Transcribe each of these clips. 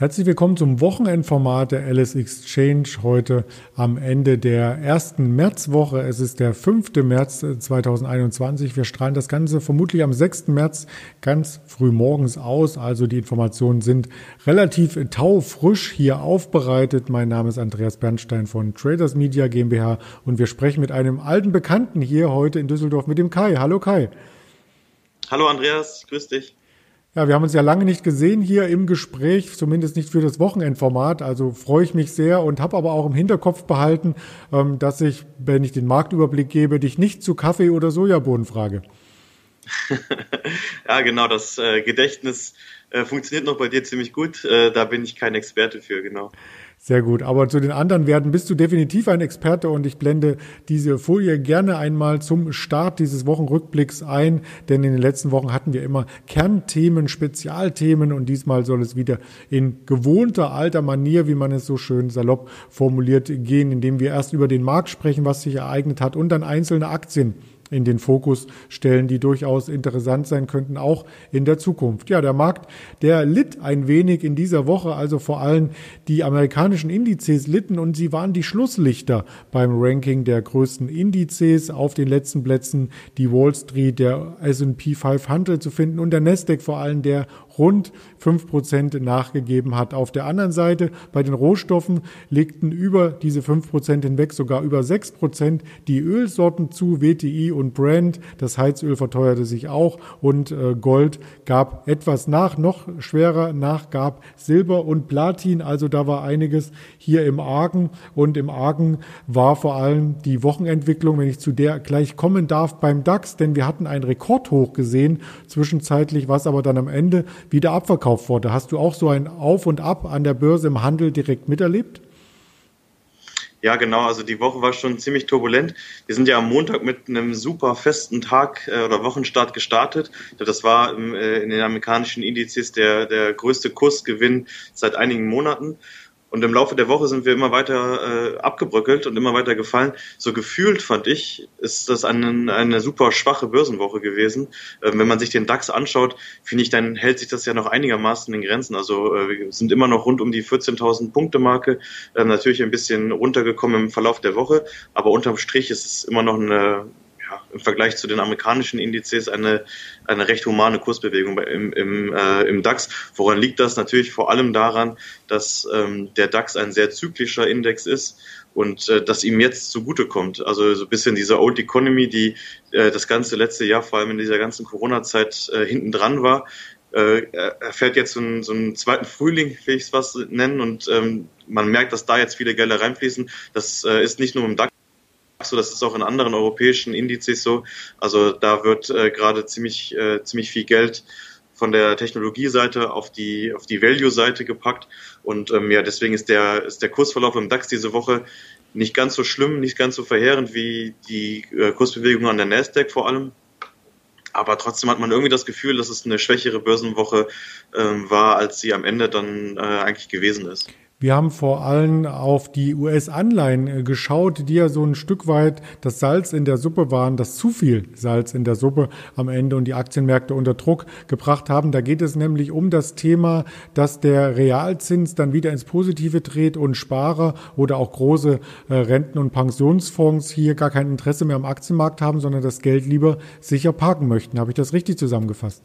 Herzlich willkommen zum Wochenendformat der Alice Exchange heute am Ende der ersten Märzwoche. Es ist der 5. März 2021. Wir strahlen das Ganze vermutlich am 6. März ganz früh morgens aus. Also die Informationen sind relativ taufrisch hier aufbereitet. Mein Name ist Andreas Bernstein von Traders Media GmbH und wir sprechen mit einem alten Bekannten hier heute in Düsseldorf mit dem Kai. Hallo Kai. Hallo Andreas, grüß dich. Ja, wir haben uns ja lange nicht gesehen hier im Gespräch, zumindest nicht für das Wochenendformat. Also freue ich mich sehr und habe aber auch im Hinterkopf behalten, ähm, dass ich, wenn ich den Marktüberblick gebe, dich nicht zu Kaffee oder Sojabohnen frage. ja, genau, das äh, Gedächtnis äh, funktioniert noch bei dir ziemlich gut. Äh, da bin ich kein Experte für, genau. Sehr gut. Aber zu den anderen Werten. Bist du definitiv ein Experte? Und ich blende diese Folie gerne einmal zum Start dieses Wochenrückblicks ein, denn in den letzten Wochen hatten wir immer Kernthemen, Spezialthemen. Und diesmal soll es wieder in gewohnter alter Manier, wie man es so schön salopp formuliert, gehen, indem wir erst über den Markt sprechen, was sich ereignet hat. Und dann einzelne Aktien in den Fokus stellen, die durchaus interessant sein könnten, auch in der Zukunft. Ja, der Markt, der litt ein wenig in dieser Woche, also vor allem die amerikanischen Indizes litten und sie waren die Schlusslichter beim Ranking der größten Indizes auf den letzten Plätzen, die Wall Street, der S&P 500 zu finden und der Nasdaq vor allem, der rund fünf Prozent nachgegeben hat. Auf der anderen Seite bei den Rohstoffen legten über diese fünf Prozent hinweg sogar über sechs Prozent die Ölsorten zu, WTI und Brent. Das Heizöl verteuerte sich auch und äh, Gold gab etwas nach, noch schwerer nach gab Silber und Platin. Also da war einiges hier im Argen und im Argen war vor allem die Wochenentwicklung, wenn ich zu der gleich kommen darf beim DAX, denn wir hatten ein Rekordhoch gesehen zwischenzeitlich, was aber dann am Ende wieder abverkauft wurde. Hast du auch so ein Auf und Ab an der Börse im Handel direkt miterlebt? Ja, genau. Also die Woche war schon ziemlich turbulent. Wir sind ja am Montag mit einem super festen Tag äh, oder Wochenstart gestartet. Das war im, äh, in den amerikanischen Indizes der, der größte Kursgewinn seit einigen Monaten. Und im Laufe der Woche sind wir immer weiter äh, abgebröckelt und immer weiter gefallen. So gefühlt fand ich, ist das eine, eine super schwache Börsenwoche gewesen. Ähm, wenn man sich den DAX anschaut, finde ich, dann hält sich das ja noch einigermaßen in Grenzen. Also äh, wir sind immer noch rund um die 14.000 Punkte Marke. Äh, natürlich ein bisschen runtergekommen im Verlauf der Woche, aber unterm Strich ist es immer noch eine ja, im Vergleich zu den amerikanischen Indizes eine, eine recht humane Kursbewegung im, im, äh, im DAX. Woran liegt das? Natürlich vor allem daran, dass ähm, der DAX ein sehr zyklischer Index ist und äh, dass ihm jetzt zugutekommt. Also so ein bisschen diese Old Economy, die äh, das ganze letzte Jahr, vor allem in dieser ganzen Corona-Zeit, äh, hinten dran war, äh, erfährt jetzt so einen, so einen zweiten Frühling, will ich es was nennen, und ähm, man merkt, dass da jetzt viele Gelder reinfließen. Das äh, ist nicht nur im DAX so, das ist auch in anderen europäischen Indizes so. Also da wird äh, gerade ziemlich, äh, ziemlich viel Geld von der Technologieseite auf die, auf die Value-Seite gepackt. Und ähm, ja, deswegen ist der, ist der Kursverlauf im DAX diese Woche nicht ganz so schlimm, nicht ganz so verheerend wie die äh, Kursbewegung an der Nasdaq vor allem. Aber trotzdem hat man irgendwie das Gefühl, dass es eine schwächere Börsenwoche ähm, war, als sie am Ende dann äh, eigentlich gewesen ist. Wir haben vor allem auf die US-Anleihen äh, geschaut, die ja so ein Stück weit das Salz in der Suppe waren, das zu viel Salz in der Suppe am Ende und die Aktienmärkte unter Druck gebracht haben. Da geht es nämlich um das Thema, dass der Realzins dann wieder ins Positive dreht und Sparer oder auch große äh, Renten- und Pensionsfonds hier gar kein Interesse mehr am Aktienmarkt haben, sondern das Geld lieber sicher parken möchten. Habe ich das richtig zusammengefasst?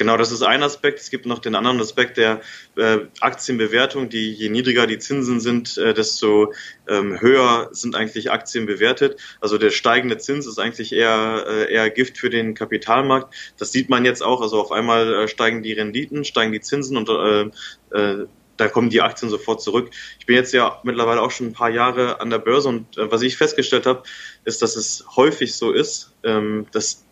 Genau, das ist ein Aspekt. Es gibt noch den anderen Aspekt der äh, Aktienbewertung. Die, je niedriger die Zinsen sind, äh, desto ähm, höher sind eigentlich Aktien bewertet. Also der steigende Zins ist eigentlich eher, äh, eher Gift für den Kapitalmarkt. Das sieht man jetzt auch. Also auf einmal äh, steigen die Renditen, steigen die Zinsen und äh, äh, da kommen die Aktien sofort zurück. Ich bin jetzt ja mittlerweile auch schon ein paar Jahre an der Börse und was ich festgestellt habe, ist, dass es häufig so ist, ähm, dass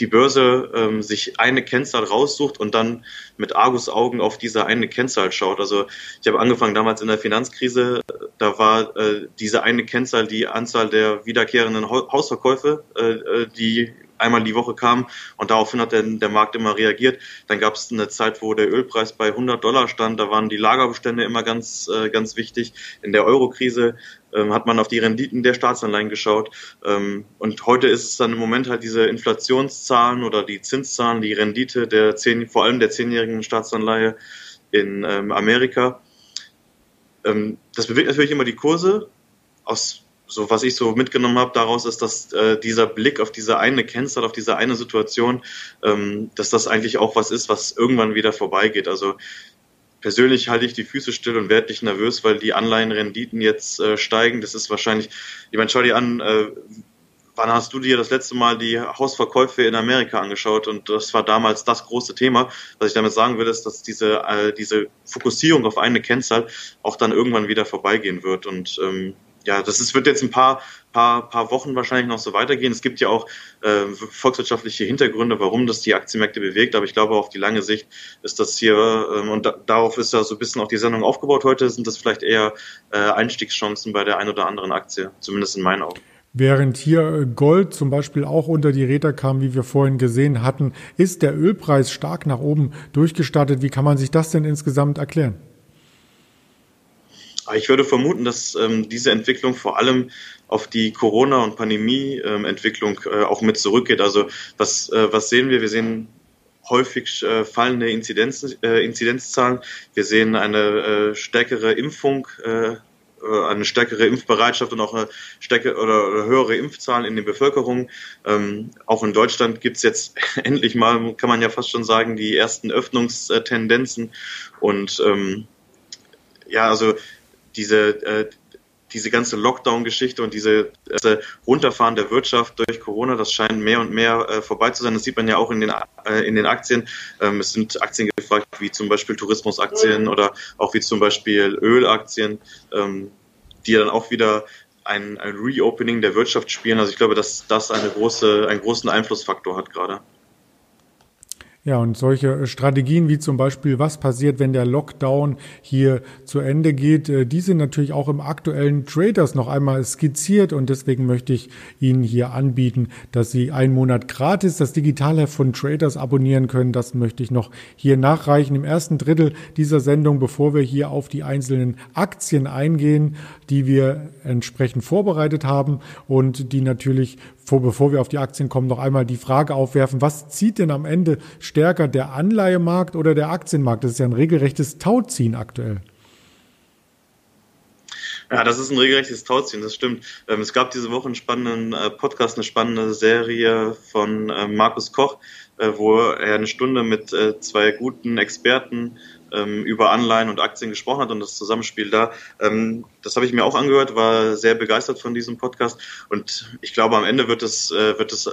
die Börse ähm, sich eine Kennzahl raussucht und dann mit Argusaugen auf diese eine Kennzahl schaut. Also ich habe angefangen damals in der Finanzkrise, da war äh, diese eine Kennzahl die Anzahl der wiederkehrenden Hausverkäufe, äh, äh, die einmal die Woche kam und daraufhin hat der, der Markt immer reagiert. Dann gab es eine Zeit, wo der Ölpreis bei 100 Dollar stand, da waren die Lagerbestände immer ganz, äh, ganz wichtig. In der Eurokrise ähm, hat man auf die Renditen der Staatsanleihen geschaut ähm, und heute ist es dann im Moment halt diese Inflationszahlen oder die Zinszahlen, die Rendite der zehn, vor allem der zehnjährigen Staatsanleihe, in ähm, Amerika. Ähm, das bewegt natürlich immer die Kurse. Aus so was ich so mitgenommen habe daraus ist, dass äh, dieser Blick auf diese eine Kennzahl, auf diese eine Situation, ähm, dass das eigentlich auch was ist, was irgendwann wieder vorbeigeht. Also persönlich halte ich die Füße still und werde nicht nervös, weil die Anleihenrenditen jetzt äh, steigen. Das ist wahrscheinlich, ich meine, schau dir an, äh, wann hast du dir das letzte Mal die Hausverkäufe in Amerika angeschaut? Und das war damals das große Thema. Was ich damit sagen will, ist, dass diese, äh, diese Fokussierung auf eine Kennzahl auch dann irgendwann wieder vorbeigehen wird. Und ähm, ja, das ist, wird jetzt ein paar, paar, paar Wochen wahrscheinlich noch so weitergehen. Es gibt ja auch äh, volkswirtschaftliche Hintergründe, warum das die Aktienmärkte bewegt, aber ich glaube, auf die lange Sicht ist das hier, ähm, und da, darauf ist ja so ein bisschen auch die Sendung aufgebaut heute, sind das vielleicht eher äh, Einstiegschancen bei der ein oder anderen Aktie, zumindest in meinen Augen. Während hier Gold zum Beispiel auch unter die Räder kam, wie wir vorhin gesehen hatten, ist der Ölpreis stark nach oben durchgestartet. Wie kann man sich das denn insgesamt erklären? Ich würde vermuten, dass ähm, diese Entwicklung vor allem auf die Corona- und Pandemie-Entwicklung äh, auch mit zurückgeht. Also was, äh, was sehen wir? Wir sehen häufig äh, fallende Inzidenz, äh, Inzidenzzahlen. Wir sehen eine äh, stärkere Impfung, äh, eine stärkere Impfbereitschaft und auch eine stärkere oder, höhere Impfzahlen in den Bevölkerung. Ähm, auch in Deutschland gibt es jetzt endlich mal, kann man ja fast schon sagen, die ersten Öffnungstendenzen. Und ähm, ja, also diese, äh, diese ganze Lockdown-Geschichte und diese äh, Runterfahren der Wirtschaft durch Corona, das scheint mehr und mehr äh, vorbei zu sein. Das sieht man ja auch in den, äh, in den Aktien. Ähm, es sind Aktien gefragt, wie zum Beispiel Tourismusaktien oder auch wie zum Beispiel Ölaktien, ähm, die dann auch wieder ein, ein Reopening der Wirtschaft spielen. Also ich glaube, dass das eine große, einen großen Einflussfaktor hat gerade. Ja, und solche Strategien wie zum Beispiel, was passiert, wenn der Lockdown hier zu Ende geht, äh, die sind natürlich auch im aktuellen Traders noch einmal skizziert und deswegen möchte ich Ihnen hier anbieten, dass Sie einen Monat gratis das Digitalheft von Traders abonnieren können. Das möchte ich noch hier nachreichen im ersten Drittel dieser Sendung, bevor wir hier auf die einzelnen Aktien eingehen, die wir entsprechend vorbereitet haben und die natürlich vor, bevor wir auf die Aktien kommen, noch einmal die Frage aufwerfen, was zieht denn am Ende stärker, der Anleihemarkt oder der Aktienmarkt? Das ist ja ein regelrechtes Tauziehen aktuell. Ja, das ist ein regelrechtes Tauziehen, das stimmt. Ähm, es gab diese Woche einen spannenden äh, Podcast, eine spannende Serie von äh, Markus Koch, äh, wo er eine Stunde mit zwei guten Experten ähm, über Anleihen und Aktien gesprochen hat und das Zusammenspiel da. Ähm, das habe ich mir auch angehört, war sehr begeistert von diesem Podcast und ich glaube, am Ende wird es, äh, wird es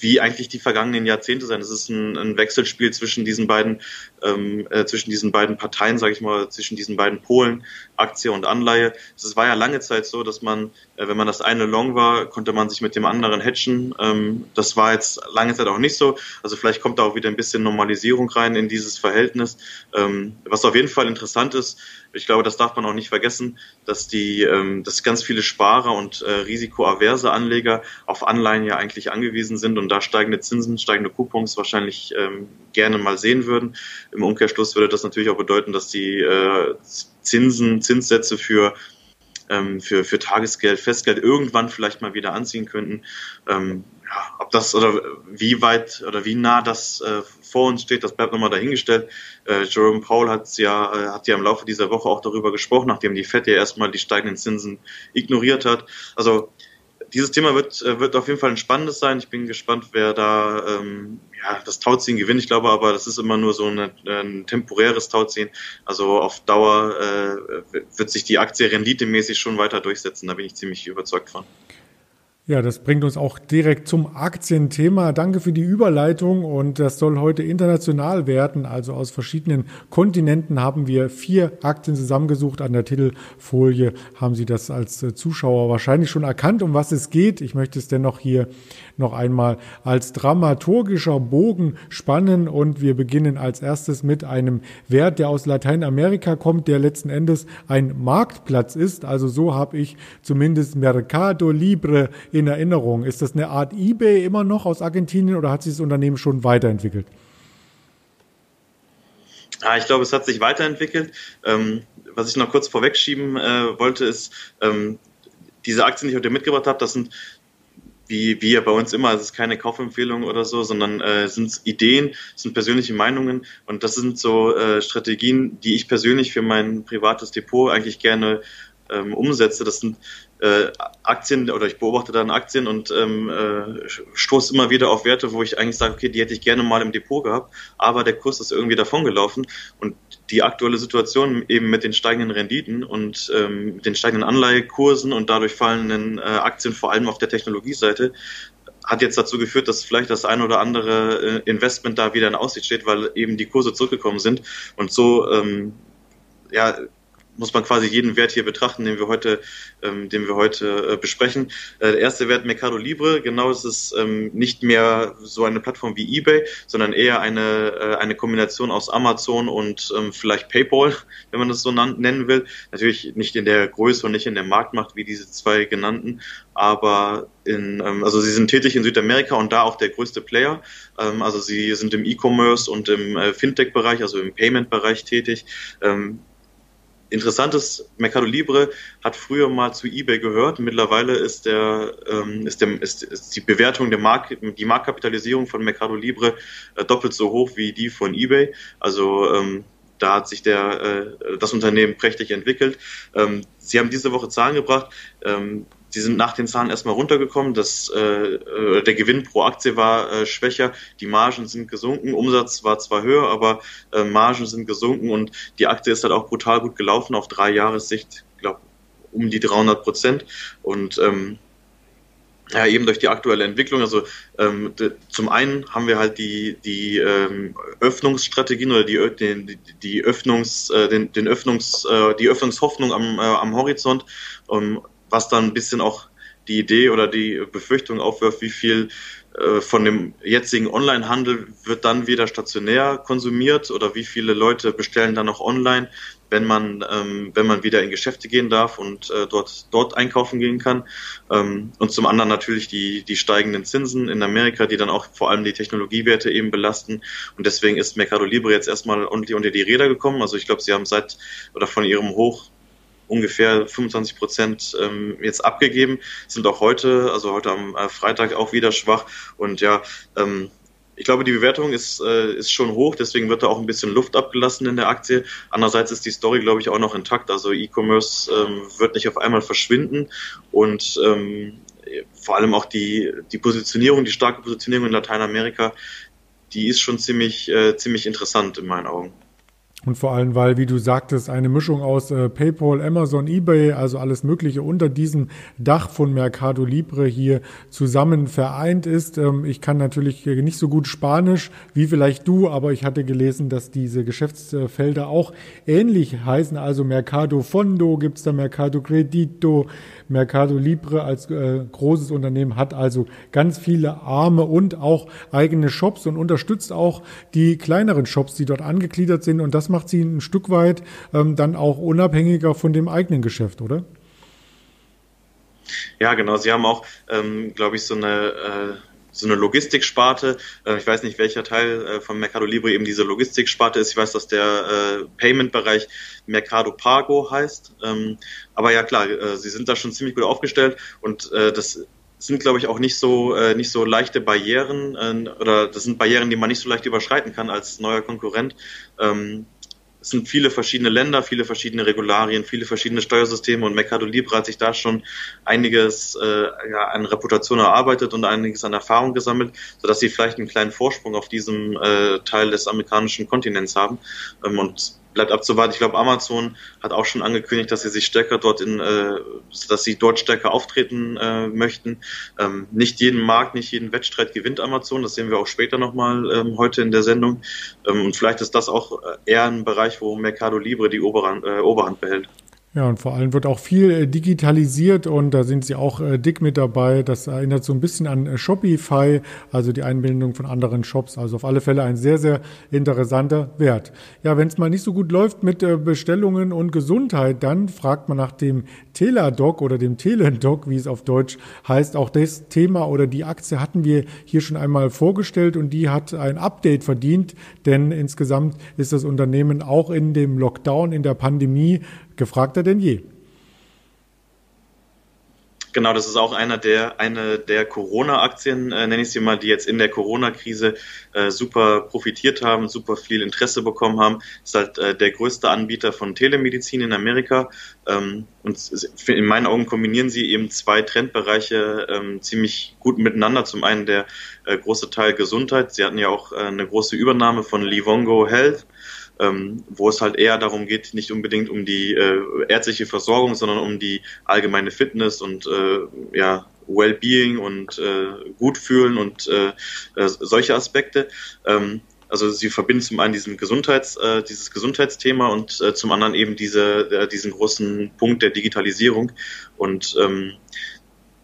wie eigentlich die vergangenen Jahrzehnte sein. Es ist ein, ein Wechselspiel zwischen diesen beiden, ähm, äh, zwischen diesen beiden Parteien, sage ich mal, zwischen diesen beiden Polen, Aktie und Anleihe. Es war ja lange Zeit so, dass man, äh, wenn man das eine Long war, konnte man sich mit dem anderen hatchen. Ähm, das war jetzt lange Zeit auch nicht so. Also vielleicht kommt da auch wieder ein bisschen Normalisierung rein in dieses Verhältnis. Ähm, was auf jeden Fall interessant ist, ich glaube, das darf man auch nicht vergessen, dass die, ähm, dass ganz viele Sparer und äh, risikoaverse Anleger auf Anleihen ja eigentlich angewiesen sind und da steigende Zinsen, steigende Coupons wahrscheinlich ähm, gerne mal sehen würden. Im Umkehrschluss würde das natürlich auch bedeuten, dass die äh, Zinsen, Zinssätze für ähm, für, für Tagesgeld, Festgeld irgendwann vielleicht mal wieder anziehen könnten. Ähm, ja, ob das oder wie weit oder wie nah das äh, vor uns steht, das bleibt nochmal dahingestellt. Äh, Jerome Powell hat ja, äh, hat ja im Laufe dieser Woche auch darüber gesprochen, nachdem die FED ja erstmal die steigenden Zinsen ignoriert hat. Also dieses Thema wird, äh, wird auf jeden Fall ein spannendes sein. Ich bin gespannt, wer da ähm, ja, das Tauziehen gewinnt. Ich glaube aber, das ist immer nur so eine, ein temporäres Tauziehen. Also auf Dauer äh, wird sich die Aktie renditemäßig schon weiter durchsetzen. Da bin ich ziemlich überzeugt von. Ja, das bringt uns auch direkt zum Aktienthema. Danke für die Überleitung und das soll heute international werden. Also aus verschiedenen Kontinenten haben wir vier Aktien zusammengesucht. An der Titelfolie haben Sie das als Zuschauer wahrscheinlich schon erkannt, um was es geht. Ich möchte es dennoch hier noch einmal als dramaturgischer Bogen spannen und wir beginnen als erstes mit einem Wert, der aus Lateinamerika kommt, der letzten Endes ein Marktplatz ist. Also so habe ich zumindest Mercado Libre in Erinnerung. Ist das eine Art eBay immer noch aus Argentinien oder hat sich das Unternehmen schon weiterentwickelt? Ah, ich glaube, es hat sich weiterentwickelt. Ähm, was ich noch kurz vorwegschieben äh, wollte, ist, ähm, diese Aktien, die ich heute mitgebracht habe, das sind wie, wie ja bei uns immer, es ist keine Kaufempfehlung oder so, sondern äh, sind Ideen, sind persönliche Meinungen und das sind so äh, Strategien, die ich persönlich für mein privates Depot eigentlich gerne ähm, umsetze. Das sind äh, Aktien oder ich beobachte dann Aktien und ähm, äh, stoße immer wieder auf Werte, wo ich eigentlich sage, okay, die hätte ich gerne mal im Depot gehabt, aber der Kurs ist irgendwie davongelaufen und die aktuelle Situation eben mit den steigenden Renditen und ähm, den steigenden Anleihekursen und dadurch fallenden äh, Aktien, vor allem auf der Technologieseite, hat jetzt dazu geführt, dass vielleicht das ein oder andere äh, Investment da wieder in Aussicht steht, weil eben die Kurse zurückgekommen sind und so ähm, ja, muss man quasi jeden Wert hier betrachten, den wir heute, ähm, den wir heute äh, besprechen. Äh, der erste Wert Mercado Libre, genau, es ist ähm, nicht mehr so eine Plattform wie eBay, sondern eher eine, äh, eine Kombination aus Amazon und ähm, vielleicht PayPal, wenn man das so nennen will. Natürlich nicht in der Größe und nicht in der Marktmacht wie diese zwei genannten, aber in, ähm, also sie sind tätig in Südamerika und da auch der größte Player. Ähm, also sie sind im E-Commerce und im äh, Fintech-Bereich, also im Payment-Bereich tätig. Ähm, Interessant ist, Mercado Libre hat früher mal zu eBay gehört. Mittlerweile ist der, ähm, ist, der ist, ist die Bewertung der Mark, die Marktkapitalisierung von Mercado Libre äh, doppelt so hoch wie die von eBay. Also ähm, da hat sich der, äh, das Unternehmen prächtig entwickelt. Ähm, Sie haben diese Woche Zahlen gebracht. Ähm, die sind nach den Zahlen erstmal runtergekommen. Das, äh, äh, der Gewinn pro Aktie war äh, schwächer, die Margen sind gesunken, Umsatz war zwar höher, aber äh, Margen sind gesunken und die Aktie ist halt auch brutal gut gelaufen auf drei Jahressicht, ich glaube um die 300 Prozent und ähm, ja, eben durch die aktuelle Entwicklung. Also ähm, zum einen haben wir halt die, die ähm, Öffnungsstrategien oder die, die, die Öffnungs, äh, den, den Öffnungs, äh, die Öffnungshoffnung am, äh, am Horizont. Um, was dann ein bisschen auch die Idee oder die Befürchtung aufwirft, wie viel äh, von dem jetzigen Onlinehandel wird dann wieder stationär konsumiert oder wie viele Leute bestellen dann noch online, wenn man ähm, wenn man wieder in Geschäfte gehen darf und äh, dort dort einkaufen gehen kann ähm, und zum anderen natürlich die die steigenden Zinsen in Amerika, die dann auch vor allem die Technologiewerte eben belasten und deswegen ist Mercado Libre jetzt erstmal unter die Räder gekommen. Also ich glaube, sie haben seit oder von ihrem Hoch ungefähr 25 Prozent ähm, jetzt abgegeben, sind auch heute, also heute am äh, Freitag auch wieder schwach und ja, ähm, ich glaube, die Bewertung ist, äh, ist schon hoch, deswegen wird da auch ein bisschen Luft abgelassen in der Aktie. Andererseits ist die Story, glaube ich, auch noch intakt. Also E-Commerce ähm, wird nicht auf einmal verschwinden und ähm, vor allem auch die, die Positionierung, die starke Positionierung in Lateinamerika, die ist schon ziemlich, äh, ziemlich interessant in meinen Augen. Und vor allem, weil, wie du sagtest, eine Mischung aus äh, PayPal, Amazon, eBay, also alles Mögliche unter diesem Dach von Mercado Libre hier zusammen vereint ist. Ähm, ich kann natürlich nicht so gut Spanisch wie vielleicht du, aber ich hatte gelesen, dass diese Geschäftsfelder auch ähnlich heißen. Also Mercado Fondo gibt's da, Mercado Credito, Mercado Libre als äh, großes Unternehmen hat also ganz viele Arme und auch eigene Shops und unterstützt auch die kleineren Shops, die dort angegliedert sind. Und das macht sie ein Stück weit ähm, dann auch unabhängiger von dem eigenen Geschäft, oder? Ja, genau. Sie haben auch, ähm, glaube ich, so eine äh, so eine Logistiksparte. Äh, ich weiß nicht, welcher Teil äh, von Mercado Libre eben diese Logistiksparte ist. Ich weiß, dass der äh, Payment-Bereich Mercado Pago heißt. Ähm, aber ja, klar, sie sind da schon ziemlich gut aufgestellt und das sind, glaube ich, auch nicht so nicht so leichte Barrieren oder das sind Barrieren, die man nicht so leicht überschreiten kann als neuer Konkurrent. Es sind viele verschiedene Länder, viele verschiedene Regularien, viele verschiedene Steuersysteme und Mercado Libre hat sich da schon einiges äh, ja, an Reputation erarbeitet und einiges an Erfahrung gesammelt, sodass sie vielleicht einen kleinen Vorsprung auf diesem äh, Teil des amerikanischen Kontinents haben. Ähm, und bleibt abzuwarten. Ich glaube, Amazon hat auch schon angekündigt, dass sie sich stärker dort in, äh, dass sie dort stärker auftreten äh, möchten. Ähm, nicht jeden Markt, nicht jeden Wettstreit gewinnt Amazon. Das sehen wir auch später nochmal ähm, heute in der Sendung. Ähm, und vielleicht ist das auch eher ein Bereich, wo Mercado Libre die Oberhand, äh, Oberhand behält. Ja, und vor allem wird auch viel äh, digitalisiert und da sind sie auch äh, dick mit dabei. Das erinnert so ein bisschen an äh, Shopify, also die Einbindung von anderen Shops. Also auf alle Fälle ein sehr, sehr interessanter Wert. Ja, wenn es mal nicht so gut läuft mit Bestellungen und Gesundheit, dann fragt man nach dem Teladoc oder dem Telendoc, wie es auf Deutsch heißt. Auch das Thema oder die Aktie hatten wir hier schon einmal vorgestellt und die hat ein Update verdient, denn insgesamt ist das Unternehmen auch in dem Lockdown, in der Pandemie gefragter denn je. Genau, das ist auch einer der, eine der Corona-Aktien, äh, nenne ich sie mal, die jetzt in der Corona-Krise äh, super profitiert haben, super viel Interesse bekommen haben. Ist halt äh, der größte Anbieter von Telemedizin in Amerika. Ähm, und in meinen Augen kombinieren sie eben zwei Trendbereiche ähm, ziemlich gut miteinander. Zum einen der äh, große Teil Gesundheit. Sie hatten ja auch äh, eine große Übernahme von Livongo Health ähm, wo es halt eher darum geht, nicht unbedingt um die äh, ärztliche Versorgung, sondern um die allgemeine Fitness und äh, ja, Wellbeing und äh, Gutfühlen und äh, äh, solche Aspekte. Ähm, also sie verbinden zum einen diesen Gesundheits, äh, dieses Gesundheitsthema und äh, zum anderen eben diese, äh, diesen großen Punkt der Digitalisierung. Und ähm,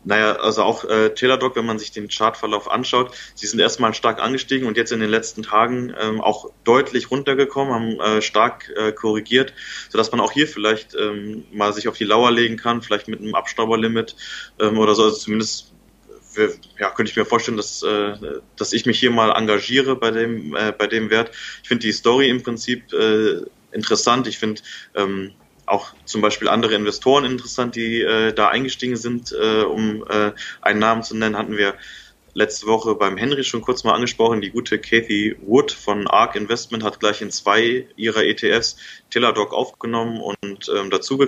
naja, also auch äh, Teladoc, wenn man sich den Chartverlauf anschaut, sie sind erstmal stark angestiegen und jetzt in den letzten Tagen ähm, auch deutlich runtergekommen, haben äh, stark äh, korrigiert, sodass man auch hier vielleicht ähm, mal sich auf die Lauer legen kann, vielleicht mit einem Abstauberlimit ähm, oder so, also zumindest ja, könnte ich mir vorstellen, dass, äh, dass ich mich hier mal engagiere bei dem, äh, bei dem Wert. Ich finde die Story im Prinzip äh, interessant. Ich finde ähm, auch zum Beispiel andere Investoren interessant, die äh, da eingestiegen sind, äh, um äh, einen Namen zu nennen, hatten wir letzte Woche beim Henry schon kurz mal angesprochen. Die gute Kathy Wood von ARK Investment hat gleich in zwei ihrer ETFs Teladoc aufgenommen und ähm, dazu.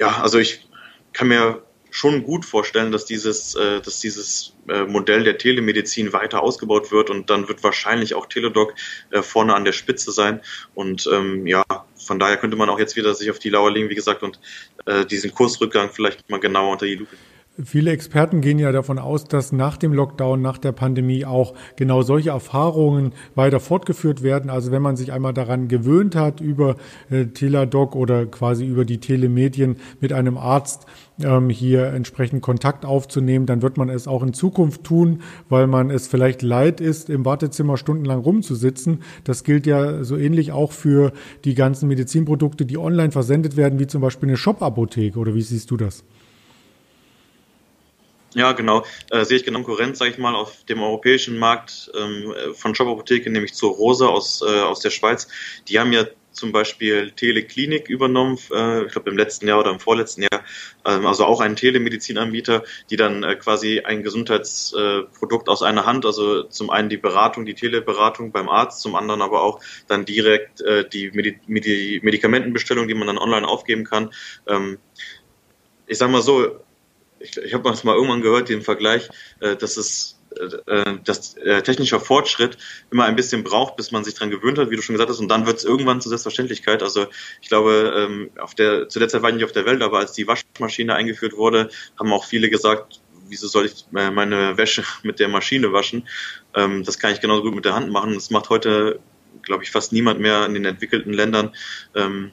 Ja, also ich kann mir schon gut vorstellen, dass dieses, äh, dass dieses äh, Modell der Telemedizin weiter ausgebaut wird und dann wird wahrscheinlich auch Teledoc äh, vorne an der Spitze sein. Und ähm, ja, von daher könnte man auch jetzt wieder sich auf die Lauer legen, wie gesagt, und äh, diesen Kursrückgang vielleicht mal genauer unter die Lupe Viele Experten gehen ja davon aus, dass nach dem Lockdown, nach der Pandemie auch genau solche Erfahrungen weiter fortgeführt werden. Also wenn man sich einmal daran gewöhnt hat, über äh, Teladoc oder quasi über die Telemedien mit einem Arzt ähm, hier entsprechend Kontakt aufzunehmen, dann wird man es auch in Zukunft tun, weil man es vielleicht leid ist, im Wartezimmer stundenlang rumzusitzen. Das gilt ja so ähnlich auch für die ganzen Medizinprodukte, die online versendet werden, wie zum Beispiel eine Shop-Apotheke. Oder wie siehst du das? Ja, genau. Äh, sehe ich genau Konkurrenz, sage ich mal, auf dem europäischen Markt ähm, von Shop Apotheke, nämlich zur Rosa aus, äh, aus der Schweiz. Die haben ja zum Beispiel Teleklinik übernommen, äh, ich glaube im letzten Jahr oder im vorletzten Jahr, ähm, also auch einen Telemedizinanbieter, die dann äh, quasi ein Gesundheitsprodukt äh, aus einer Hand, also zum einen die Beratung, die Teleberatung beim Arzt, zum anderen aber auch dann direkt äh, die Medi Medi Medikamentenbestellung, die man dann online aufgeben kann. Ähm, ich sag mal so, ich, ich habe mal irgendwann gehört, den Vergleich, äh, dass es äh, äh, dass äh, technischer Fortschritt immer ein bisschen braucht, bis man sich dran gewöhnt hat, wie du schon gesagt hast, und dann wird es irgendwann zur Selbstverständlichkeit. Also ich glaube, ähm, auf der, zu der Zeit war ich nicht auf der Welt, aber als die Waschmaschine eingeführt wurde, haben auch viele gesagt, wieso soll ich äh, meine Wäsche mit der Maschine waschen? Ähm, das kann ich genauso gut mit der Hand machen. Das macht heute, glaube ich, fast niemand mehr in den entwickelten Ländern. Ähm,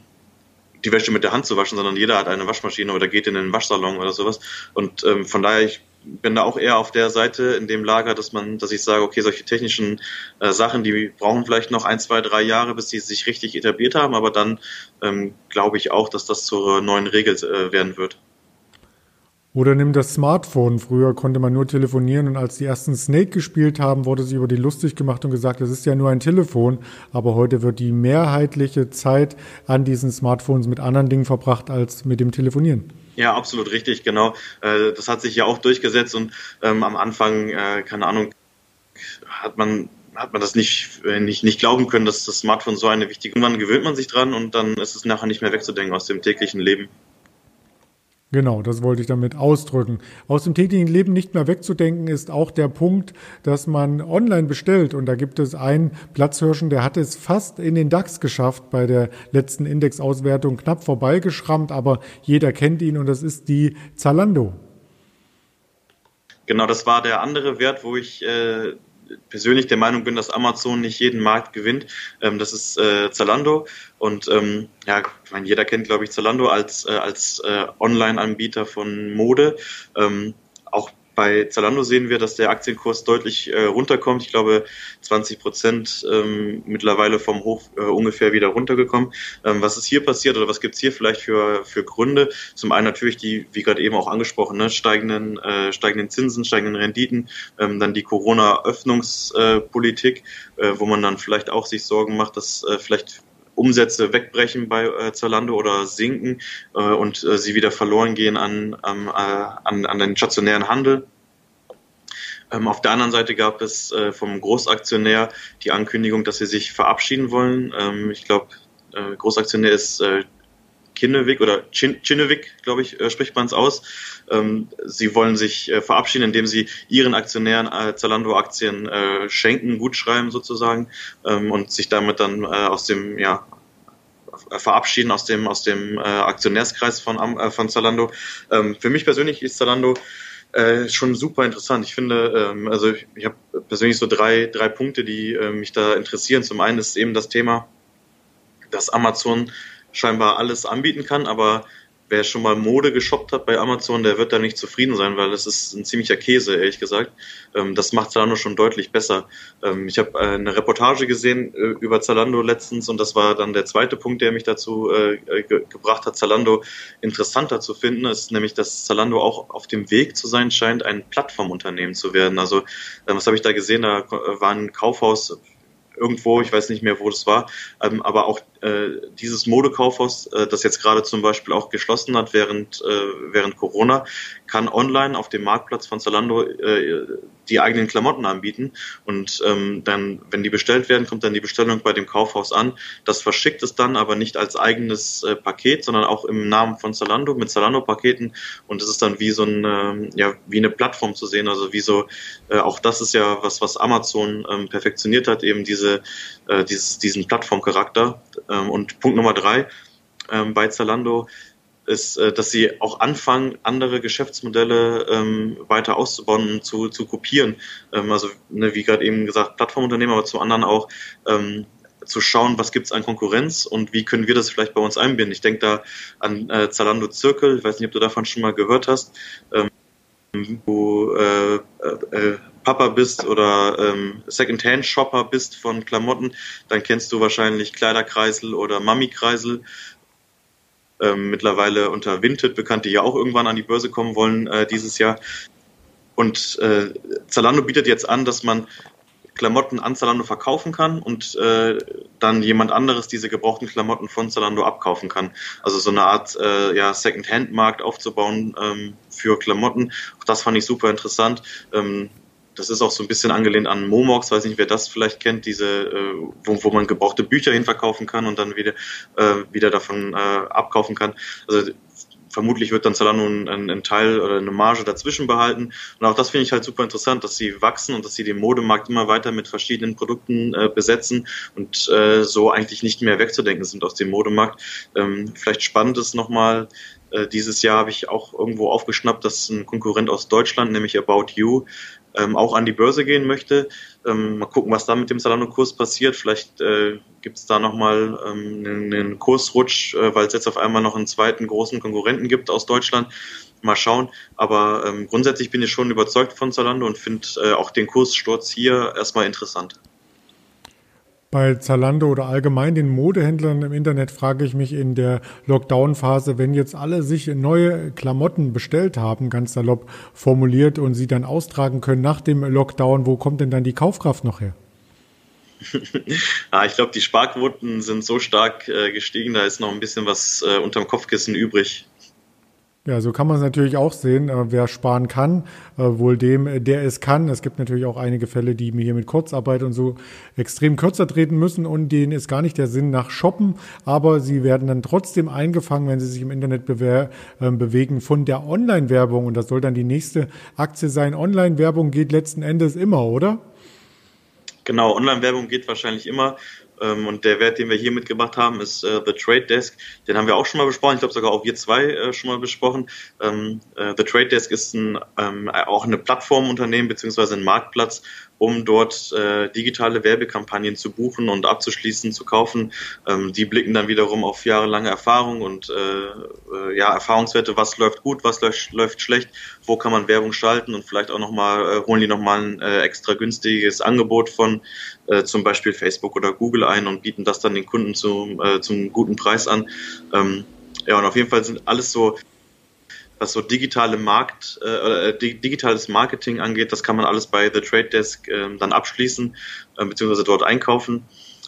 die Wäsche mit der Hand zu waschen, sondern jeder hat eine Waschmaschine oder geht in den Waschsalon oder sowas. Und ähm, von daher, ich bin da auch eher auf der Seite in dem Lager, dass man, dass ich sage, okay, solche technischen äh, Sachen, die brauchen vielleicht noch ein, zwei, drei Jahre, bis sie sich richtig etabliert haben, aber dann ähm, glaube ich auch, dass das zur neuen Regel äh, werden wird. Oder nimm das Smartphone. Früher konnte man nur telefonieren und als die ersten Snake gespielt haben, wurde sich über die lustig gemacht und gesagt, das ist ja nur ein Telefon. Aber heute wird die mehrheitliche Zeit an diesen Smartphones mit anderen Dingen verbracht als mit dem Telefonieren. Ja, absolut richtig, genau. Äh, das hat sich ja auch durchgesetzt und ähm, am Anfang, äh, keine Ahnung, hat man hat man das nicht, äh, nicht, nicht glauben können, dass das Smartphone so eine wichtige. Irgendwann gewöhnt man sich dran und dann ist es nachher nicht mehr wegzudenken aus dem täglichen Leben. Genau, das wollte ich damit ausdrücken. Aus dem täglichen Leben nicht mehr wegzudenken ist auch der Punkt, dass man online bestellt. Und da gibt es einen Platzhirschen, der hat es fast in den DAX geschafft bei der letzten Indexauswertung, knapp vorbeigeschrammt, aber jeder kennt ihn und das ist die Zalando. Genau, das war der andere Wert, wo ich äh, persönlich der Meinung bin, dass Amazon nicht jeden Markt gewinnt. Ähm, das ist äh, Zalando. Und ähm, ja, ich meine, jeder kennt, glaube ich, Zalando als, äh, als äh, Online-Anbieter von Mode. Ähm, bei Zalando sehen wir, dass der Aktienkurs deutlich äh, runterkommt. Ich glaube, 20 Prozent ähm, mittlerweile vom Hoch äh, ungefähr wieder runtergekommen. Ähm, was ist hier passiert oder was gibt's hier vielleicht für, für Gründe? Zum einen natürlich die, wie gerade eben auch angesprochen, ne, steigenden, äh, steigenden Zinsen, steigenden Renditen, ähm, dann die Corona-Öffnungspolitik, äh, wo man dann vielleicht auch sich Sorgen macht, dass äh, vielleicht Umsätze wegbrechen bei äh, Zalando oder sinken äh, und äh, sie wieder verloren gehen an, ähm, an, an den stationären Handel. Ähm, auf der anderen Seite gab es äh, vom Großaktionär die Ankündigung, dass sie sich verabschieden wollen. Ähm, ich glaube, äh, Großaktionär ist äh, Kinnevik oder Chinnevik, glaube ich, äh, spricht man es aus. Ähm, sie wollen sich äh, verabschieden, indem sie ihren Aktionären äh, Zalando-Aktien äh, schenken, gutschreiben sozusagen ähm, und sich damit dann aus dem, ja, verabschieden aus dem, aus dem Aktionärskreis von, von Zalando. Ähm, für mich persönlich ist Zalando äh, schon super interessant. Ich finde, ähm, also ich, ich habe persönlich so drei, drei Punkte, die äh, mich da interessieren. Zum einen ist eben das Thema, dass Amazon scheinbar alles anbieten kann, aber wer schon mal Mode geshoppt hat bei Amazon, der wird da nicht zufrieden sein, weil das ist ein ziemlicher Käse, ehrlich gesagt. Ähm, das macht Zalando schon deutlich besser. Ähm, ich habe äh, eine Reportage gesehen äh, über Zalando letztens und das war dann der zweite Punkt, der mich dazu äh, ge gebracht hat, Zalando interessanter zu finden, ist nämlich, dass Zalando auch auf dem Weg zu sein scheint, ein Plattformunternehmen zu werden. Also was habe ich da gesehen? Da war ein Kaufhaus irgendwo, ich weiß nicht mehr, wo das war, ähm, aber auch äh, dieses Modekaufhaus, äh, das jetzt gerade zum Beispiel auch geschlossen hat während, äh, während Corona, kann online auf dem Marktplatz von Zalando äh, die eigenen Klamotten anbieten und ähm, dann, wenn die bestellt werden, kommt dann die Bestellung bei dem Kaufhaus an. Das verschickt es dann aber nicht als eigenes äh, Paket, sondern auch im Namen von Zalando mit Zalando-Paketen und es ist dann wie so ein, äh, ja, wie eine Plattform zu sehen, also wie so, äh, auch das ist ja was, was Amazon ähm, perfektioniert hat, eben diese, äh, dieses, diesen Plattformcharakter. Ähm, und Punkt Nummer drei, ähm, bei Zalando ist, äh, dass sie auch anfangen, andere Geschäftsmodelle ähm, weiter auszubauen und zu, zu kopieren. Ähm, also, ne, wie gerade eben gesagt, Plattformunternehmer, aber zum anderen auch ähm, zu schauen, was gibt es an Konkurrenz und wie können wir das vielleicht bei uns einbinden. Ich denke da an äh, Zalando Zirkel, ich weiß nicht, ob du davon schon mal gehört hast, ähm, du äh, äh, Papa bist oder ähm, Secondhand-Shopper bist von Klamotten, dann kennst du wahrscheinlich Kleiderkreisel oder Mami-Kreisel ähm, mittlerweile unter Vinted bekannt, die ja auch irgendwann an die Börse kommen wollen äh, dieses Jahr. Und äh, Zalando bietet jetzt an, dass man Klamotten an Zalando verkaufen kann und äh, dann jemand anderes diese gebrauchten Klamotten von Zalando abkaufen kann. Also so eine Art äh, ja, Second-Hand-Markt aufzubauen ähm, für Klamotten. Auch das fand ich super interessant. Ähm, das ist auch so ein bisschen angelehnt an Momox, weiß nicht, wer das vielleicht kennt, diese, äh, wo, wo man gebrauchte Bücher hinverkaufen kann und dann wieder, äh, wieder davon äh, abkaufen kann. Also vermutlich wird dann Zalando einen, einen Teil oder eine Marge dazwischen behalten. Und auch das finde ich halt super interessant, dass sie wachsen und dass sie den Modemarkt immer weiter mit verschiedenen Produkten äh, besetzen und äh, so eigentlich nicht mehr wegzudenken sind aus dem Modemarkt. Ähm, vielleicht spannend ist nochmal, äh, dieses Jahr habe ich auch irgendwo aufgeschnappt, dass ein Konkurrent aus Deutschland, nämlich About You, ähm, auch an die Börse gehen möchte. Ähm, mal gucken, was da mit dem Salando-Kurs passiert. Vielleicht äh, gibt es da nochmal ähm, einen, Kursrutsch, äh, weil es jetzt auf einmal noch einen zweiten großen Konkurrenten gibt aus Deutschland. Mal schauen. Aber ähm, grundsätzlich bin ich schon überzeugt von Zalando und finde äh, auch den Kurssturz hier erstmal interessant. Bei Zalando oder allgemein den Modehändlern im Internet frage ich mich in der Lockdown-Phase, wenn jetzt alle sich neue Klamotten bestellt haben, ganz salopp formuliert, und sie dann austragen können nach dem Lockdown, wo kommt denn dann die Kaufkraft noch her? ah, ich glaube, die Sparquoten sind so stark äh, gestiegen, da ist noch ein bisschen was äh, unterm Kopfkissen übrig. Ja, so kann man es natürlich auch sehen. Äh, wer sparen kann, äh, wohl dem, äh, der es kann. Es gibt natürlich auch einige Fälle, die hier mit Kurzarbeit und so extrem kürzer treten müssen und denen ist gar nicht der Sinn nach Shoppen, aber sie werden dann trotzdem eingefangen, wenn sie sich im Internet bewegen von der Online-Werbung und das soll dann die nächste Aktie sein. Online-Werbung geht letzten Endes immer, oder? Genau, Online-Werbung geht wahrscheinlich immer. Ähm, und der Wert, den wir hier mitgebracht haben, ist äh, The Trade Desk. Den haben wir auch schon mal besprochen. Ich glaube sogar auch wir zwei äh, schon mal besprochen. Ähm, äh, The Trade Desk ist ein, ähm, auch eine Plattformunternehmen beziehungsweise ein Marktplatz, um dort äh, digitale Werbekampagnen zu buchen und abzuschließen, zu kaufen. Ähm, die blicken dann wiederum auf jahrelange Erfahrung und äh, äh, ja, Erfahrungswerte, was läuft gut, was läuft, läuft schlecht, wo kann man Werbung schalten und vielleicht auch nochmal, äh, holen die nochmal ein äh, extra günstiges Angebot von äh, zum Beispiel Facebook oder Google ein und bieten das dann den Kunden zum, äh, zum guten Preis an. Ähm, ja, und auf jeden Fall sind alles so was so digitale Markt, äh, digitales Marketing angeht, das kann man alles bei The Trade Desk äh, dann abschließen, äh, beziehungsweise dort einkaufen.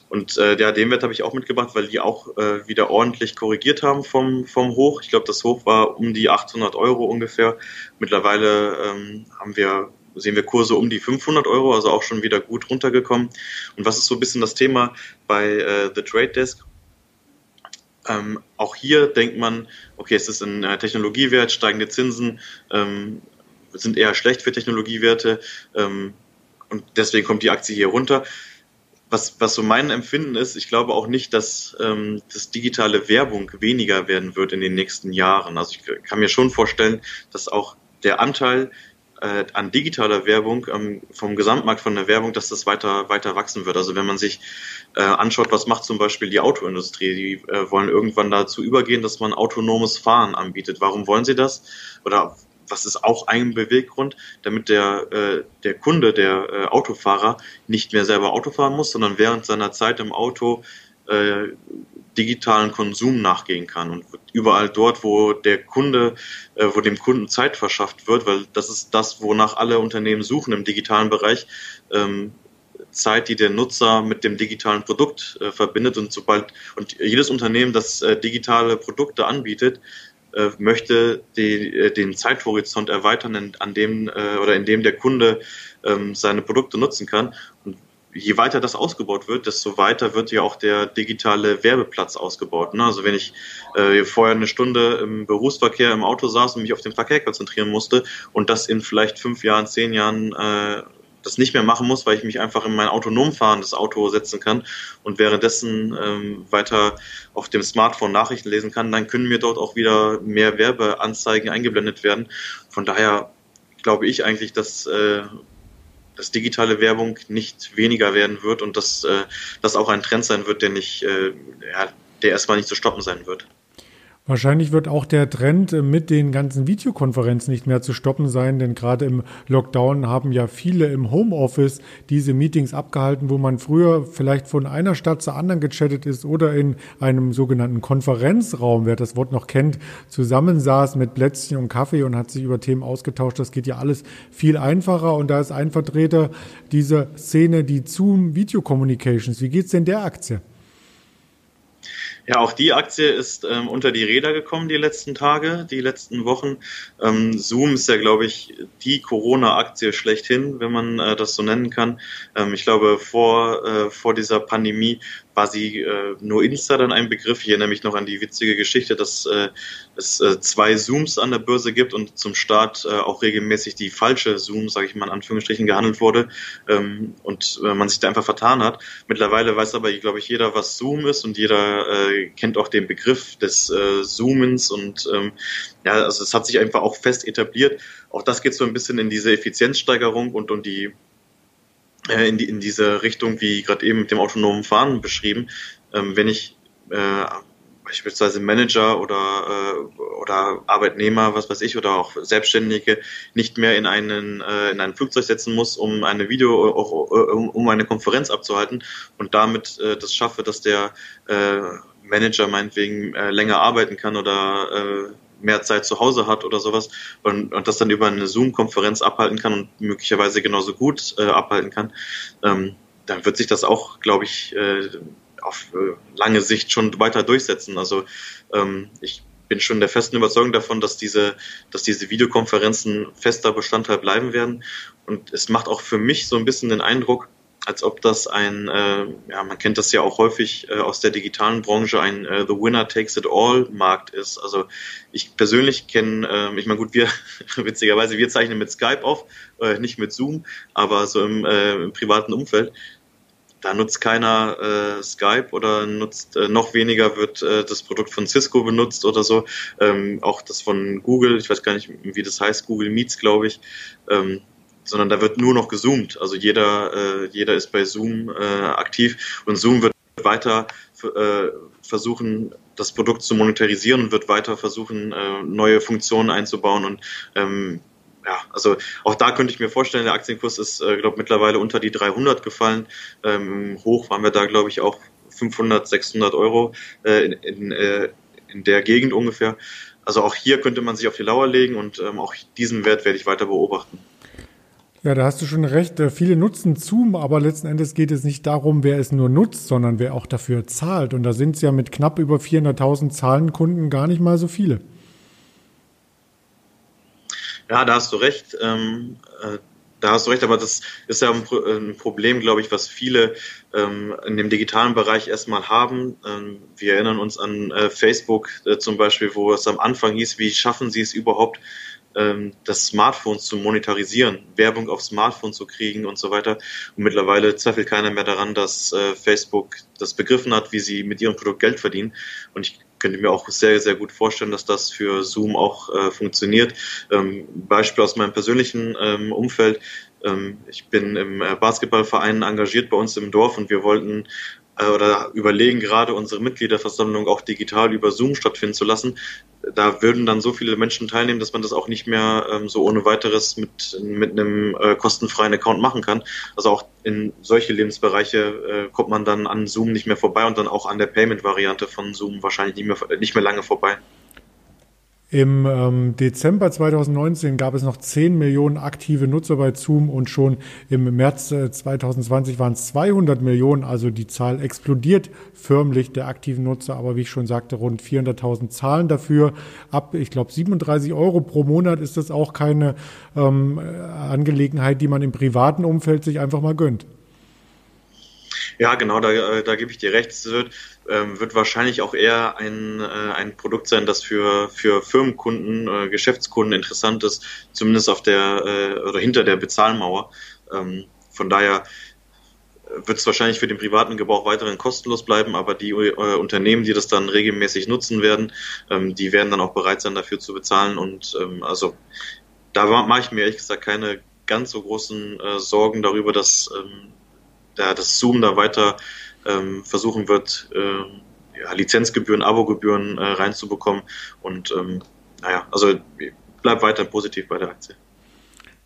Und äh, ja, den Wert habe ich auch mitgebracht, weil die auch äh, wieder ordentlich korrigiert haben vom, vom Hoch. Ich glaube, das Hoch war um die 800 Euro ungefähr. Mittlerweile ähm, haben wir sehen wir Kurse um die 500 Euro, also auch schon wieder gut runtergekommen. Und was ist so ein bisschen das Thema bei äh, The Trade Desk? Ähm, auch hier denkt man, okay, es ist ein äh, Technologiewert, steigende Zinsen ähm, sind eher schlecht für Technologiewerte ähm, und deswegen kommt die Aktie hier runter was, was so mein Empfinden ist, ich glaube auch nicht, dass ähm, das digitale Werbung weniger werden wird in den nächsten Jahren. Also ich kann mir schon vorstellen, dass auch der Anteil äh, an digitaler Werbung ähm, vom Gesamtmarkt von der Werbung, dass das weiter weiter wachsen wird. Also wenn man sich äh, anschaut, was macht zum Beispiel die Autoindustrie, die äh, wollen irgendwann dazu übergehen, dass man autonomes Fahren anbietet. Warum wollen sie das? Oder was ist auch ein Beweggrund, damit der, äh, der Kunde, der äh, Autofahrer nicht mehr selber Auto fahren muss, sondern während seiner Zeit im Auto äh, digitalen Konsum nachgehen kann und überall dort, wo der Kunde, äh, wo dem Kunden Zeit verschafft wird, weil das ist das, wonach alle Unternehmen suchen im digitalen Bereich, ähm, Zeit, die der Nutzer mit dem digitalen Produkt äh, verbindet und sobald und jedes Unternehmen, das äh, digitale Produkte anbietet, äh, möchte die, äh, den Zeithorizont erweitern, an dem oder in dem der Kunde ähm, seine Produkte nutzen kann. Je weiter das ausgebaut wird, desto weiter wird ja auch der digitale Werbeplatz ausgebaut. Ne? Also wenn ich äh, vorher eine Stunde im Berufsverkehr im Auto saß und mich auf den Verkehr konzentrieren musste und das in vielleicht fünf Jahren, zehn Jahren äh, das nicht mehr machen muss, weil ich mich einfach in mein autonom fahrendes Auto setzen kann und währenddessen ähm, weiter auf dem Smartphone Nachrichten lesen kann, dann können mir dort auch wieder mehr Werbeanzeigen eingeblendet werden. Von daher glaube ich eigentlich, dass äh, dass digitale Werbung nicht weniger werden wird und dass äh, das auch ein Trend sein wird, der nicht, äh, ja, der erstmal nicht zu stoppen sein wird. Wahrscheinlich wird auch der Trend äh, mit den ganzen Videokonferenzen nicht mehr zu stoppen sein, denn gerade im Lockdown haben ja viele im Homeoffice diese Meetings abgehalten, wo man früher vielleicht von einer Stadt zur anderen gechattet ist oder in einem sogenannten Konferenzraum, wer das Wort noch kennt, zusammensaß mit Plätzchen und Kaffee und hat sich über Themen ausgetauscht. Das geht ja alles viel einfacher und da ist ein Vertreter dieser Szene, die Zoom Video Communications. Wie geht's denn der Aktie? Ja, auch die Aktie ist ähm, unter die Räder gekommen die letzten Tage, die letzten Wochen. Ähm, Zoom ist ja, glaube ich, die Corona-Aktie schlechthin, wenn man äh, das so nennen kann. Ähm, ich glaube, vor, äh, vor dieser Pandemie war sie äh, nur Insta dann ein Begriff. Ich erinnere mich noch an die witzige Geschichte, dass äh, es äh, zwei Zooms an der Börse gibt und zum Start äh, auch regelmäßig die falsche Zoom, sage ich mal in Anführungsstrichen, gehandelt wurde ähm, und äh, man sich da einfach vertan hat. Mittlerweile weiß aber, glaube ich, jeder, was Zoom ist und jeder äh, kennt auch den Begriff des äh, Zoomens und ähm, ja, also es hat sich einfach auch fest etabliert. Auch das geht so ein bisschen in diese Effizienzsteigerung und um die äh, in, die, in diese Richtung, wie gerade eben mit dem autonomen Fahren beschrieben. Ähm, wenn ich äh, beispielsweise Manager oder, äh, oder Arbeitnehmer, was weiß ich, oder auch Selbstständige nicht mehr in einen, äh, in ein Flugzeug setzen muss, um eine Video, auch, um, um eine Konferenz abzuhalten und damit äh, das schaffe, dass der äh, Manager meinetwegen äh, länger arbeiten kann oder äh, mehr Zeit zu Hause hat oder sowas und, und das dann über eine Zoom-Konferenz abhalten kann und möglicherweise genauso gut äh, abhalten kann, ähm, dann wird sich das auch, glaube ich, äh, auf äh, lange Sicht schon weiter durchsetzen. Also ähm, ich bin schon der festen Überzeugung davon, dass diese, dass diese Videokonferenzen fester Bestandteil bleiben werden. Und es macht auch für mich so ein bisschen den Eindruck, als ob das ein, äh, ja, man kennt das ja auch häufig äh, aus der digitalen Branche, ein äh, The Winner Takes It All Markt ist. Also ich persönlich kenne, äh, ich meine gut, wir witzigerweise, wir zeichnen mit Skype auf, äh, nicht mit Zoom, aber so im, äh, im privaten Umfeld. Da nutzt keiner äh, Skype oder nutzt äh, noch weniger wird äh, das Produkt von Cisco benutzt oder so. Ähm, auch das von Google, ich weiß gar nicht, wie das heißt, Google Meets, glaube ich. Ähm, sondern da wird nur noch gezoomt. Also jeder, äh, jeder ist bei Zoom äh, aktiv und Zoom wird weiter äh, versuchen, das Produkt zu monetarisieren und wird weiter versuchen, äh, neue Funktionen einzubauen und ähm, ja, also auch da könnte ich mir vorstellen, der Aktienkurs ist, äh, glaube mittlerweile unter die 300 gefallen. Ähm, hoch waren wir da, glaube ich, auch 500, 600 Euro äh, in, in, äh, in der Gegend ungefähr. Also auch hier könnte man sich auf die Lauer legen und ähm, auch diesen Wert werde ich weiter beobachten. Ja, da hast du schon recht. Äh, viele nutzen Zoom, aber letzten Endes geht es nicht darum, wer es nur nutzt, sondern wer auch dafür zahlt. Und da sind es ja mit knapp über 400.000 Zahlenkunden gar nicht mal so viele. Ja, da hast du recht. Ähm, äh, da hast du recht, aber das ist ja ein, ein Problem, glaube ich, was viele ähm, in dem digitalen Bereich erstmal haben. Ähm, wir erinnern uns an äh, Facebook äh, zum Beispiel, wo es am Anfang hieß, wie schaffen sie es überhaupt, das Smartphone zu monetarisieren, Werbung auf Smartphone zu kriegen und so weiter. Und mittlerweile zweifelt keiner mehr daran, dass äh, Facebook das begriffen hat, wie sie mit ihrem Produkt Geld verdienen. Und ich könnte mir auch sehr, sehr gut vorstellen, dass das für Zoom auch äh, funktioniert. Ähm, Beispiel aus meinem persönlichen ähm, Umfeld. Ähm, ich bin im äh, Basketballverein engagiert bei uns im Dorf und wir wollten äh, oder überlegen gerade unsere Mitgliederversammlung auch digital über Zoom stattfinden zu lassen. Da würden dann so viele Menschen teilnehmen, dass man das auch nicht mehr ähm, so ohne weiteres mit, mit einem äh, kostenfreien Account machen kann. Also auch in solche Lebensbereiche äh, kommt man dann an Zoom nicht mehr vorbei und dann auch an der Payment-Variante von Zoom wahrscheinlich nicht mehr, nicht mehr lange vorbei. Im ähm, Dezember 2019 gab es noch 10 Millionen aktive Nutzer bei Zoom und schon im März äh, 2020 waren es 200 Millionen. Also die Zahl explodiert förmlich der aktiven Nutzer. Aber wie ich schon sagte, rund 400.000 Zahlen dafür. Ab, ich glaube, 37 Euro pro Monat ist das auch keine ähm, Angelegenheit, die man im privaten Umfeld sich einfach mal gönnt. Ja, genau, da, äh, da gebe ich dir recht. Es wird, ähm, wird wahrscheinlich auch eher ein, äh, ein Produkt sein, das für, für Firmenkunden, äh, Geschäftskunden interessant ist, zumindest auf der äh, oder hinter der Bezahlmauer. Ähm, von daher wird es wahrscheinlich für den privaten Gebrauch weiterhin kostenlos bleiben, aber die äh, Unternehmen, die das dann regelmäßig nutzen werden, ähm, die werden dann auch bereit sein, dafür zu bezahlen. Und ähm, also da mache ich mir ehrlich gesagt keine ganz so großen äh, Sorgen darüber, dass ähm, da das Zoom da weiter ähm, versuchen wird, äh, ja, Lizenzgebühren, Abogebühren äh, reinzubekommen. Und ähm, naja, also bleib weiter positiv bei der Aktie.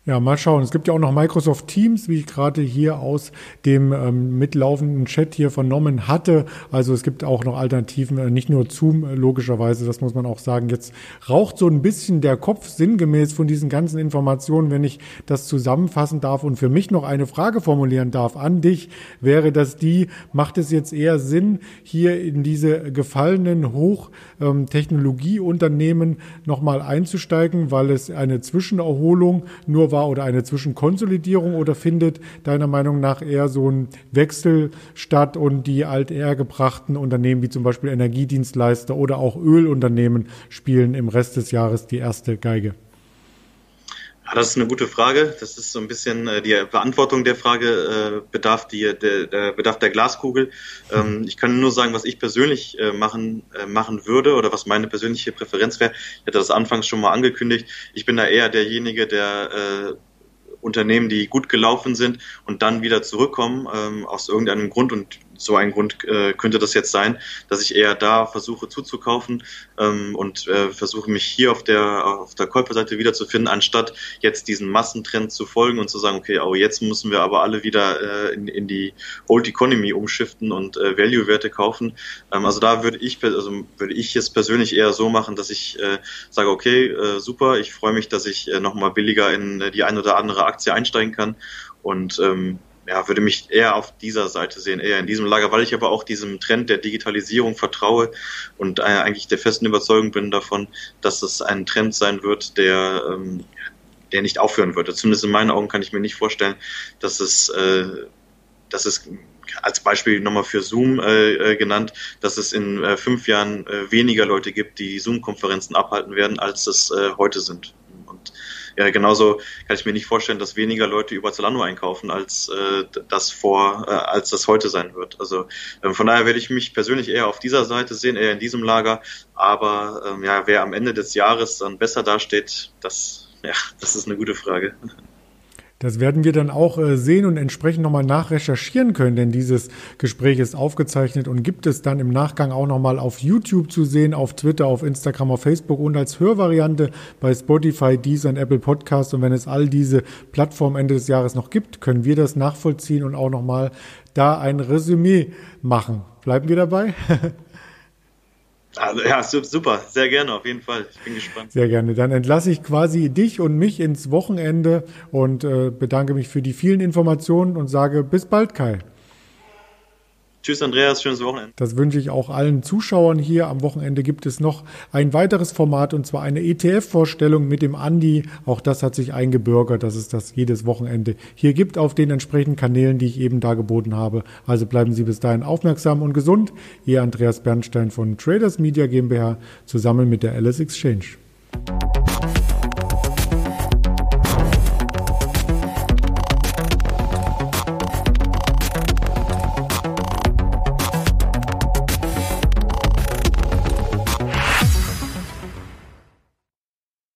Ja, mal schauen. Es gibt ja auch noch Microsoft Teams, wie ich gerade hier aus dem ähm, mitlaufenden Chat hier vernommen hatte. Also es gibt auch noch Alternativen, äh, nicht nur Zoom, äh, logischerweise, das muss man auch sagen. Jetzt raucht so ein bisschen der Kopf sinngemäß von diesen ganzen Informationen, wenn ich das zusammenfassen darf und für mich noch eine Frage formulieren darf an dich, wäre das die, macht es jetzt eher Sinn, hier in diese gefallenen Hochtechnologieunternehmen ähm, nochmal einzusteigen, weil es eine Zwischenerholung nur war oder eine Zwischenkonsolidierung oder findet deiner Meinung nach eher so ein Wechsel statt und die althergebrachten Unternehmen wie zum Beispiel Energiedienstleister oder auch Ölunternehmen spielen im Rest des Jahres die erste Geige? Ja, das ist eine gute Frage. Das ist so ein bisschen äh, die Beantwortung der Frage äh, bedarf die der, der bedarf der Glaskugel. Ähm, ich kann nur sagen, was ich persönlich äh, machen äh, machen würde oder was meine persönliche Präferenz wäre. Ich hatte das anfangs schon mal angekündigt. Ich bin da eher derjenige, der äh, Unternehmen, die gut gelaufen sind und dann wieder zurückkommen ähm, aus irgendeinem Grund und so ein Grund äh, könnte das jetzt sein, dass ich eher da versuche zuzukaufen ähm, und äh, versuche mich hier auf der auf der Käuferseite wiederzufinden, anstatt jetzt diesen Massentrend zu folgen und zu sagen, okay, oh, jetzt müssen wir aber alle wieder äh, in, in die Old Economy umschiften und äh, Value-Werte kaufen. Ähm, also da würde ich also würde ich es persönlich eher so machen, dass ich äh, sage, okay, äh, super, ich freue mich, dass ich äh, nochmal billiger in äh, die ein oder andere Aktie einsteigen kann und ähm, ja, würde mich eher auf dieser Seite sehen, eher in diesem Lager, weil ich aber auch diesem Trend der Digitalisierung vertraue und äh, eigentlich der festen Überzeugung bin davon, dass es ein Trend sein wird, der, ähm, der nicht aufhören wird. Zumindest in meinen Augen kann ich mir nicht vorstellen, dass es, äh, dass es als Beispiel nochmal für Zoom äh, äh genannt, dass es in äh, fünf Jahren äh, weniger Leute gibt, die Zoom-Konferenzen abhalten werden, als es heute sind. Ja, genauso kann ich mir nicht vorstellen, dass weniger Leute über Zalando einkaufen, als äh, das vor, äh, als das heute sein wird. Also ähm, von daher werde ich mich persönlich eher auf dieser Seite sehen, eher in diesem Lager. Aber ähm, ja, wer am Ende des Jahres dann besser dasteht, das, ja, das ist eine gute Frage. Das werden wir dann auch äh, sehen und entsprechend nochmal nachrecherchieren können, denn dieses Gespräch ist aufgezeichnet und gibt es dann im Nachgang auch nochmal auf YouTube zu sehen, auf Twitter, auf Instagram, auf Facebook und als Hörvariante bei Spotify, Deezer und Apple Podcast. Und wenn es all diese Plattformen Ende des Jahres noch gibt, können wir das nachvollziehen und auch nochmal da ein Resümee machen. Bleiben wir dabei? Also, ja, super, sehr gerne, auf jeden Fall. Ich bin gespannt. Sehr gerne. Dann entlasse ich quasi dich und mich ins Wochenende und äh, bedanke mich für die vielen Informationen und sage bis bald, Kai. Tschüss, Andreas, schönes Wochenende. Das wünsche ich auch allen Zuschauern hier. Am Wochenende gibt es noch ein weiteres Format und zwar eine ETF-Vorstellung mit dem Andi. Auch das hat sich eingebürgert, dass es das jedes Wochenende hier gibt auf den entsprechenden Kanälen, die ich eben dargeboten habe. Also bleiben Sie bis dahin aufmerksam und gesund. Ihr Andreas Bernstein von Traders Media GmbH zusammen mit der Alice Exchange.